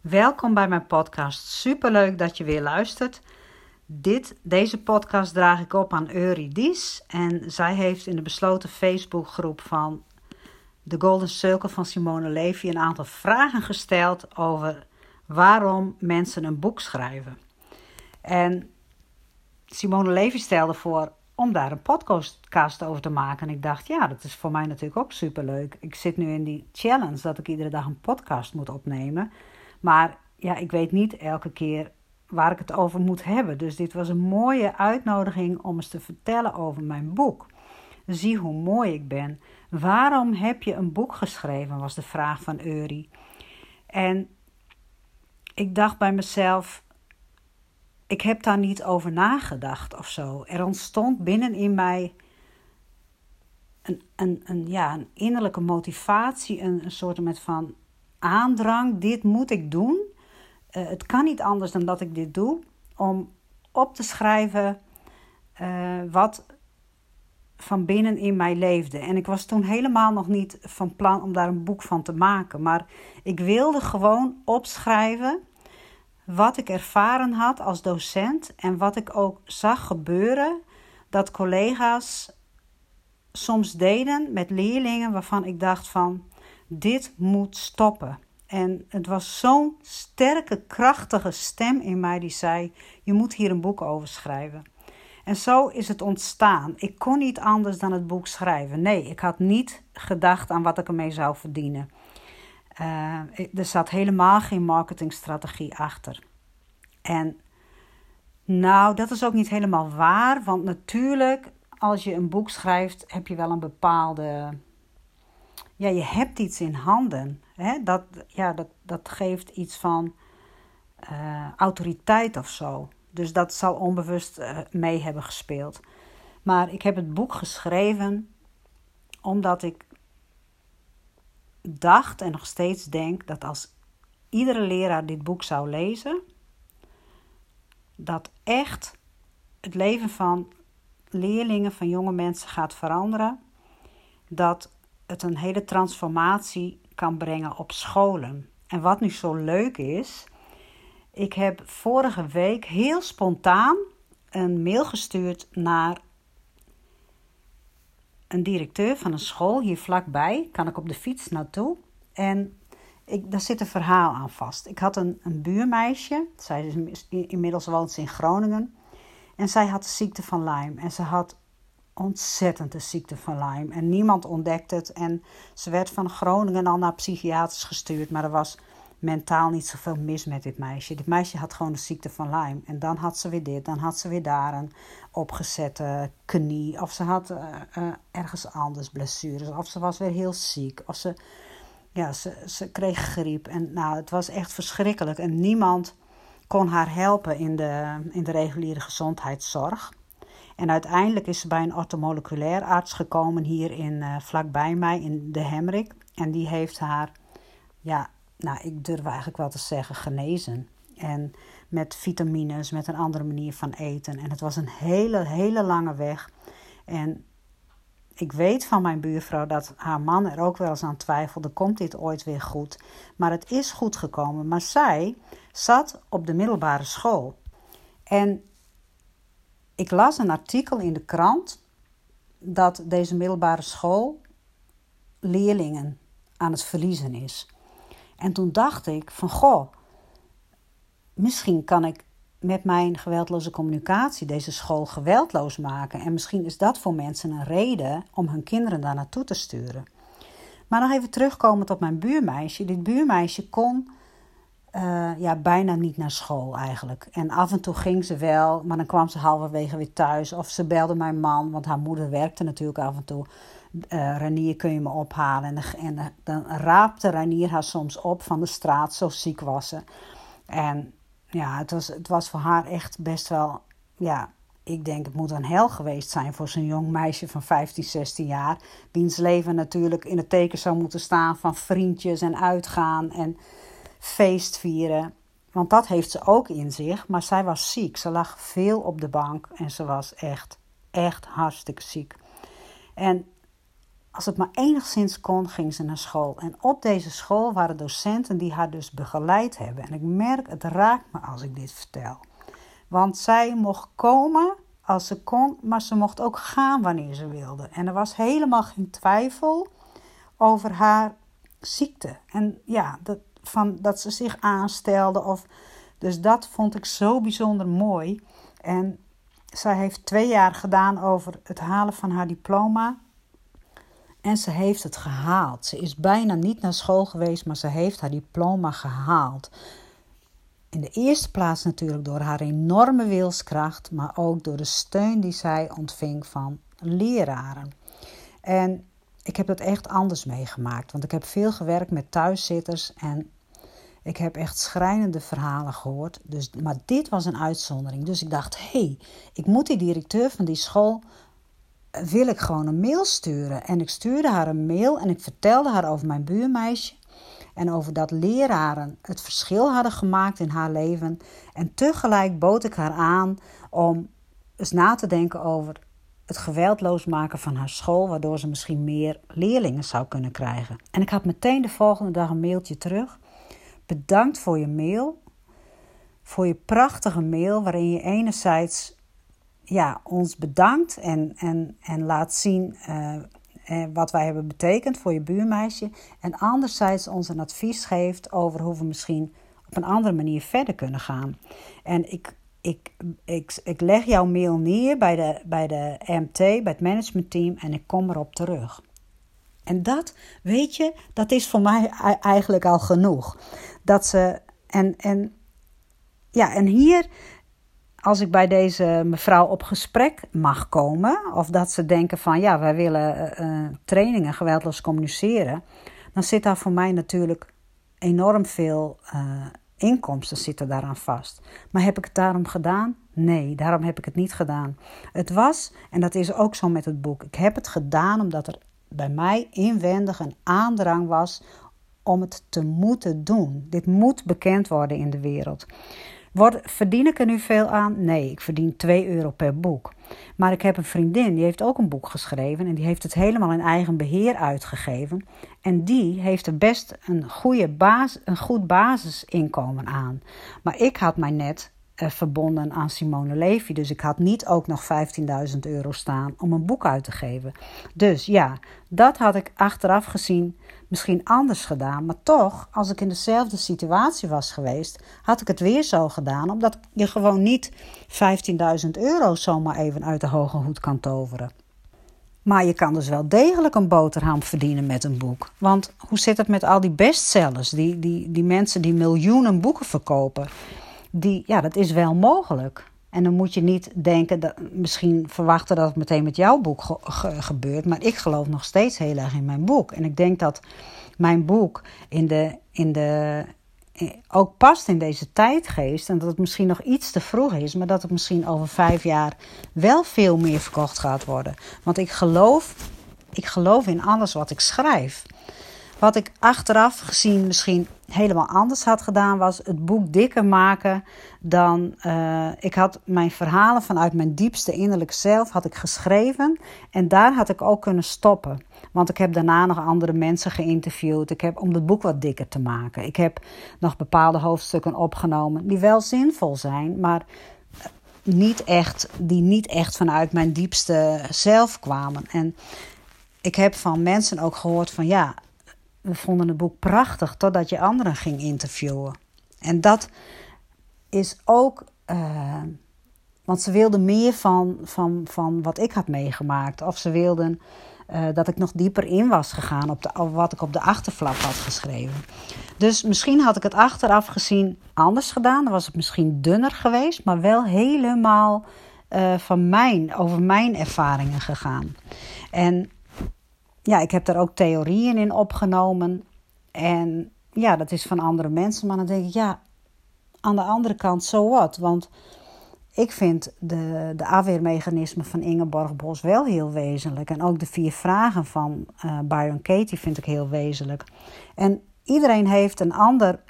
Welkom bij mijn podcast. Superleuk dat je weer luistert. Dit, deze podcast draag ik op aan Eurydice en zij heeft in de besloten Facebookgroep van de Golden Circle van Simone Levy een aantal vragen gesteld over waarom mensen een boek schrijven. En Simone Levy stelde voor om daar een podcast over te maken. En ik dacht, ja, dat is voor mij natuurlijk ook superleuk. Ik zit nu in die challenge dat ik iedere dag een podcast moet opnemen. Maar ja, ik weet niet elke keer waar ik het over moet hebben. Dus dit was een mooie uitnodiging om eens te vertellen over mijn boek. Zie hoe mooi ik ben. Waarom heb je een boek geschreven? was de vraag van Uri. En ik dacht bij mezelf, ik heb daar niet over nagedacht of zo. Er ontstond binnenin mij een, een, een, ja, een innerlijke motivatie, een, een soort van aandrang. Dit moet ik doen. Uh, het kan niet anders dan dat ik dit doe. Om op te schrijven uh, wat van binnen in mij leefde. En ik was toen helemaal nog niet van plan om daar een boek van te maken. Maar ik wilde gewoon opschrijven wat ik ervaren had als docent en wat ik ook zag gebeuren dat collega's soms deden met leerlingen waarvan ik dacht van dit moet stoppen. En het was zo'n sterke, krachtige stem in mij die zei: Je moet hier een boek over schrijven. En zo is het ontstaan. Ik kon niet anders dan het boek schrijven. Nee, ik had niet gedacht aan wat ik ermee zou verdienen. Uh, er zat helemaal geen marketingstrategie achter. En nou, dat is ook niet helemaal waar, want natuurlijk, als je een boek schrijft, heb je wel een bepaalde. Ja, je hebt iets in handen. Hè? Dat, ja, dat, dat geeft iets van uh, autoriteit of zo. Dus dat zal onbewust uh, mee hebben gespeeld. Maar ik heb het boek geschreven omdat ik dacht en nog steeds denk dat als iedere leraar dit boek zou lezen, dat echt het leven van leerlingen, van jonge mensen gaat veranderen. Dat het een hele transformatie kan brengen op scholen. En wat nu zo leuk is, ik heb vorige week heel spontaan een mail gestuurd naar een directeur van een school hier vlakbij. Kan ik op de fiets naartoe. En ik, daar zit een verhaal aan vast. Ik had een, een buurmeisje. Zij is, inmiddels woont in Groningen. En zij had de ziekte van Lyme. En ze had ontzettend de ziekte van Lyme. En niemand ontdekte het. En ze werd van Groningen al naar psychiaters gestuurd. Maar er was mentaal niet zoveel mis met dit meisje. Dit meisje had gewoon de ziekte van Lyme. En dan had ze weer dit, dan had ze weer daar een opgezette knie. Of ze had uh, uh, ergens anders blessures. Of ze was weer heel ziek. Of ze, ja, ze, ze kreeg griep. En nou, het was echt verschrikkelijk. En niemand kon haar helpen in de, in de reguliere gezondheidszorg. En uiteindelijk is ze bij een ortomoleculair arts gekomen hier in, uh, vlakbij mij in de Hemrik. En die heeft haar ja, nou, ik durf eigenlijk wel te zeggen, genezen. En met vitamines, met een andere manier van eten. En het was een hele, hele lange weg. En ik weet van mijn buurvrouw dat haar man er ook wel eens aan twijfelde: komt dit ooit weer goed? Maar het is goed gekomen. Maar zij zat op de middelbare school. En ik las een artikel in de krant dat deze middelbare school leerlingen aan het verliezen is. En toen dacht ik van goh, misschien kan ik met mijn geweldloze communicatie deze school geweldloos maken. En misschien is dat voor mensen een reden om hun kinderen daar naartoe te sturen. Maar nog even terugkomend op mijn buurmeisje. Dit buurmeisje kon uh, ja, bijna niet naar school eigenlijk. En af en toe ging ze wel, maar dan kwam ze halverwege weer thuis. Of ze belde mijn man, want haar moeder werkte natuurlijk af en toe uh, Ranier kun je me ophalen. En, en dan raapte Ranier haar soms op van de straat, zo ziek was ze. En ja, het was, het was voor haar echt best wel, ja, ik denk het moet een hel geweest zijn voor zo'n jong meisje van 15, 16 jaar. Wiens leven natuurlijk in het teken zou moeten staan van vriendjes en uitgaan en feestvieren. Want dat heeft ze ook in zich. Maar zij was ziek. Ze lag veel op de bank en ze was echt, echt hartstikke ziek. En als het maar enigszins kon, ging ze naar school. En op deze school waren docenten die haar dus begeleid hebben. En ik merk, het raakt me als ik dit vertel. Want zij mocht komen als ze kon, maar ze mocht ook gaan wanneer ze wilde. En er was helemaal geen twijfel over haar ziekte. En ja, dat, van, dat ze zich aanstelde. Of, dus dat vond ik zo bijzonder mooi. En zij heeft twee jaar gedaan over het halen van haar diploma. En ze heeft het gehaald. Ze is bijna niet naar school geweest, maar ze heeft haar diploma gehaald. In de eerste plaats natuurlijk door haar enorme wilskracht, maar ook door de steun die zij ontving van leraren. En ik heb dat echt anders meegemaakt, want ik heb veel gewerkt met thuiszitters en ik heb echt schrijnende verhalen gehoord. Dus, maar dit was een uitzondering. Dus ik dacht, hé, hey, ik moet die directeur van die school, wil ik gewoon een mail sturen. En ik stuurde haar een mail en ik vertelde haar over mijn buurmeisje. En over dat leraren het verschil hadden gemaakt in haar leven. En tegelijk bood ik haar aan om eens na te denken over het geweldloos maken van haar school, waardoor ze misschien meer leerlingen zou kunnen krijgen. En ik had meteen de volgende dag een mailtje terug. Bedankt voor je mail, voor je prachtige mail, waarin je enerzijds ja, ons bedankt en, en, en laat zien uh, wat wij hebben betekend voor je buurmeisje. En anderzijds ons een advies geeft over hoe we misschien op een andere manier verder kunnen gaan. En ik, ik, ik, ik leg jouw mail neer bij de, bij de MT, bij het managementteam, en ik kom erop terug. En dat, weet je, dat is voor mij eigenlijk al genoeg. Dat ze, en, en ja, en hier, als ik bij deze mevrouw op gesprek mag komen, of dat ze denken van ja, wij willen uh, trainingen geweldloos communiceren, dan zit daar voor mij natuurlijk enorm veel uh, inkomsten zitten daaraan vast. Maar heb ik het daarom gedaan? Nee, daarom heb ik het niet gedaan. Het was, en dat is ook zo met het boek, ik heb het gedaan omdat er bij mij inwendig een aandrang was om het te moeten doen. Dit moet bekend worden in de wereld. Word, verdien ik er nu veel aan? Nee, ik verdien 2 euro per boek. Maar ik heb een vriendin, die heeft ook een boek geschreven en die heeft het helemaal in eigen beheer uitgegeven. En die heeft er best een, goede basis, een goed basisinkomen aan. Maar ik had mij net verbonden aan Simone Levy. Dus ik had niet ook nog 15.000 euro staan om een boek uit te geven. Dus ja, dat had ik achteraf gezien misschien anders gedaan. Maar toch, als ik in dezelfde situatie was geweest, had ik het weer zo gedaan. Omdat je gewoon niet 15.000 euro zomaar even uit de hoge hoed kan toveren. Maar je kan dus wel degelijk een boterham verdienen met een boek. Want hoe zit het met al die bestsellers? Die, die, die mensen die miljoenen boeken verkopen die, ja, dat is wel mogelijk. En dan moet je niet denken, dat, misschien verwachten dat het meteen met jouw boek gebeurt. Maar ik geloof nog steeds heel erg in mijn boek. En ik denk dat mijn boek in de, in de, ook past in deze tijdgeest. En dat het misschien nog iets te vroeg is, maar dat het misschien over vijf jaar wel veel meer verkocht gaat worden. Want ik geloof, ik geloof in alles wat ik schrijf. Wat ik achteraf gezien misschien helemaal anders had gedaan, was het boek dikker maken dan. Uh, ik had mijn verhalen vanuit mijn diepste innerlijke zelf had ik geschreven. En daar had ik ook kunnen stoppen. Want ik heb daarna nog andere mensen geïnterviewd. Ik heb om het boek wat dikker te maken. Ik heb nog bepaalde hoofdstukken opgenomen die wel zinvol zijn, maar niet echt, die niet echt vanuit mijn diepste zelf kwamen. En ik heb van mensen ook gehoord van ja, we vonden het boek prachtig totdat je anderen ging interviewen. En dat is ook. Uh, want ze wilden meer van, van, van wat ik had meegemaakt. Of ze wilden uh, dat ik nog dieper in was gegaan op, de, wat ik op de achterflap had geschreven. Dus misschien had ik het achteraf gezien anders gedaan. Dan was het misschien dunner geweest, maar wel helemaal uh, van mijn, over mijn ervaringen gegaan. En ja, ik heb daar ook theorieën in opgenomen. En ja, dat is van andere mensen. Maar dan denk ik, ja, aan de andere kant, so what? Want ik vind de, de afweermechanismen van Ingeborg Bos wel heel wezenlijk. En ook de vier vragen van uh, Byron Katie vind ik heel wezenlijk. En iedereen heeft een ander.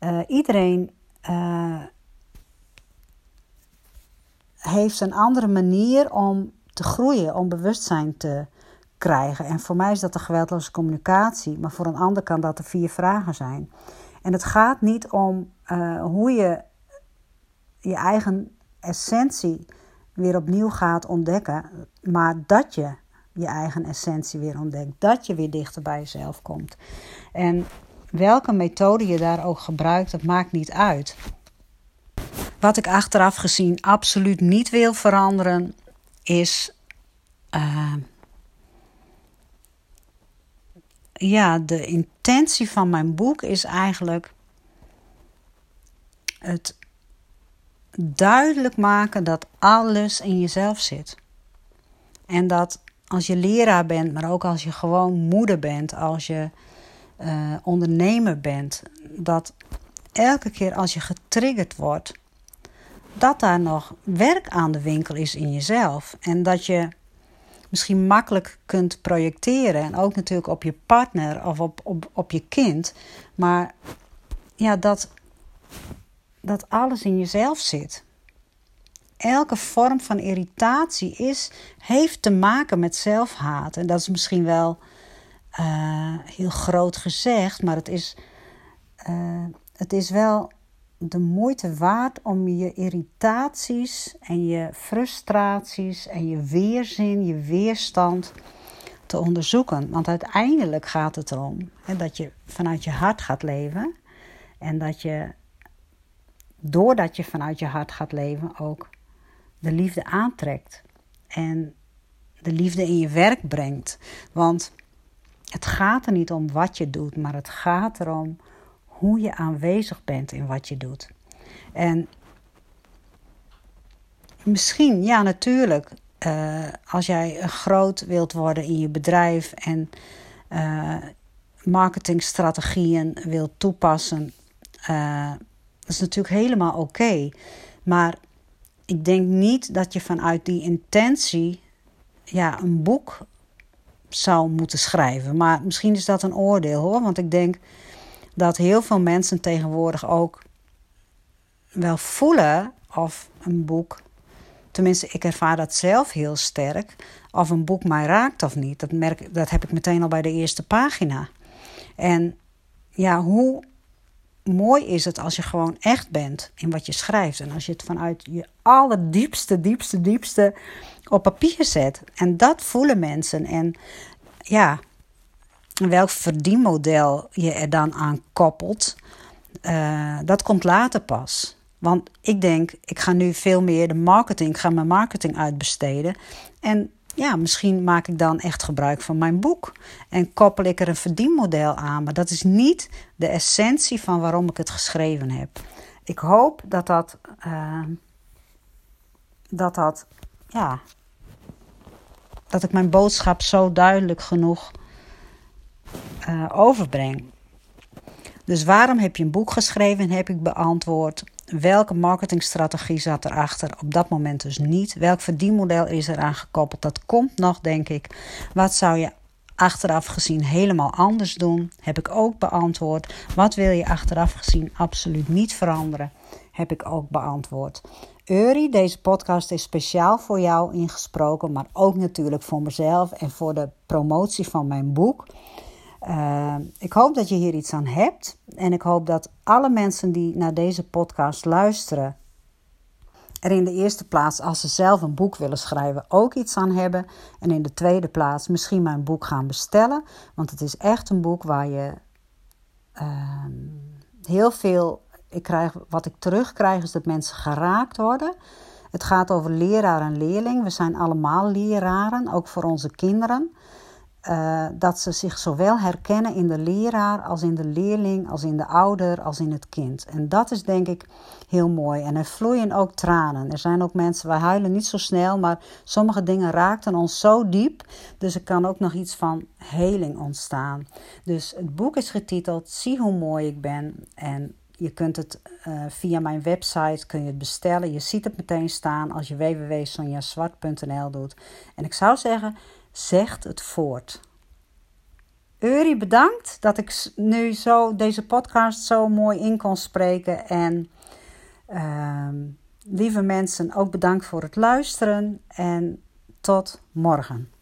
Uh, iedereen uh, heeft een andere manier om te groeien, om bewustzijn te krijgen. En voor mij is dat de geweldloze communicatie, maar voor een ander kan dat de vier vragen zijn. En het gaat niet om uh, hoe je je eigen essentie weer opnieuw gaat ontdekken, maar dat je je eigen essentie weer ontdekt, dat je weer dichter bij jezelf komt. En welke methode je daar ook gebruikt, dat maakt niet uit. Wat ik achteraf gezien absoluut niet wil veranderen, is. Uh, ja, de intentie van mijn boek is eigenlijk het duidelijk maken dat alles in jezelf zit. En dat als je leraar bent, maar ook als je gewoon moeder bent, als je uh, ondernemer bent, dat elke keer als je getriggerd wordt, dat daar nog werk aan de winkel is in jezelf. En dat je misschien makkelijk kunt projecteren. En ook natuurlijk op je partner of op, op, op je kind. Maar ja, dat, dat alles in jezelf zit. Elke vorm van irritatie is, heeft te maken met zelfhaat. En dat is misschien wel uh, heel groot gezegd, maar het is, uh, het is wel de moeite waard om je irritaties en je frustraties en je weerzin, je weerstand te onderzoeken. Want uiteindelijk gaat het erom hè, dat je vanuit je hart gaat leven en dat je, doordat je vanuit je hart gaat leven, ook de liefde aantrekt en de liefde in je werk brengt. Want het gaat er niet om wat je doet, maar het gaat erom hoe je aanwezig bent in wat je doet. En misschien, ja, natuurlijk, uh, als jij groot wilt worden in je bedrijf en uh, marketingstrategieën wilt toepassen, uh, dat is natuurlijk helemaal oké. Maar ik denk niet dat je vanuit die intentie ja, een boek zou moeten schrijven. Maar misschien is dat een oordeel hoor. Want ik denk dat heel veel mensen tegenwoordig ook wel voelen of een boek, tenminste ik ervaar dat zelf heel sterk, of een boek mij raakt of niet. Dat, merk, dat heb ik meteen al bij de eerste pagina. En ja, hoe mooi is het als je gewoon echt bent in wat je schrijft. En als je het vanuit je allerdiepste, diepste, diepste op papier zet. En dat voelen mensen. En ja, welk verdienmodel je er dan aan koppelt, uh, dat komt later pas. Want ik denk, ik ga nu veel meer de marketing, ik ga mijn marketing uitbesteden. En ja, misschien maak ik dan echt gebruik van mijn boek. En koppel ik er een verdienmodel aan. Maar dat is niet de essentie van waarom ik het geschreven heb. Ik hoop dat dat, uh, dat, dat ja, dat ik mijn boodschap zo duidelijk genoeg uh, overbreng. Dus waarom heb je een boek geschreven? En heb ik beantwoord. Welke marketingstrategie zat erachter? Op dat moment dus niet. Welk verdienmodel is eraan gekoppeld? Dat komt nog, denk ik. Wat zou je achteraf gezien helemaal anders doen? Heb ik ook beantwoord. Wat wil je achteraf gezien absoluut niet veranderen? Heb ik ook beantwoord. Uri, deze podcast is speciaal voor jou ingesproken, maar ook natuurlijk voor mezelf en voor de promotie van mijn boek. Uh, ik hoop dat je hier iets aan hebt en ik hoop dat alle mensen die naar deze podcast luisteren, er in de eerste plaats, als ze zelf een boek willen schrijven, ook iets aan hebben. En in de tweede plaats misschien mijn boek gaan bestellen, want het is echt een boek waar je uh, heel veel ik krijg, wat ik terugkrijg is dat mensen geraakt worden. Het gaat over leraar en leerling. We zijn allemaal leraren, ook voor onze kinderen. Uh, dat ze zich zowel herkennen in de leraar als in de leerling, als in de ouder, als in het kind. En dat is denk ik heel mooi. En er vloeien ook tranen. Er zijn ook mensen, wij huilen niet zo snel, maar sommige dingen raakten ons zo diep. Dus er kan ook nog iets van heling ontstaan. Dus het boek is getiteld Zie hoe mooi ik ben. En je kunt het uh, via mijn website kun je het bestellen. Je ziet het meteen staan als je www.sonjaswart.nl doet. En ik zou zeggen, zegt het voort. Uri, bedankt dat ik nu zo deze podcast zo mooi in kon spreken. En uh, lieve mensen, ook bedankt voor het luisteren. En tot morgen.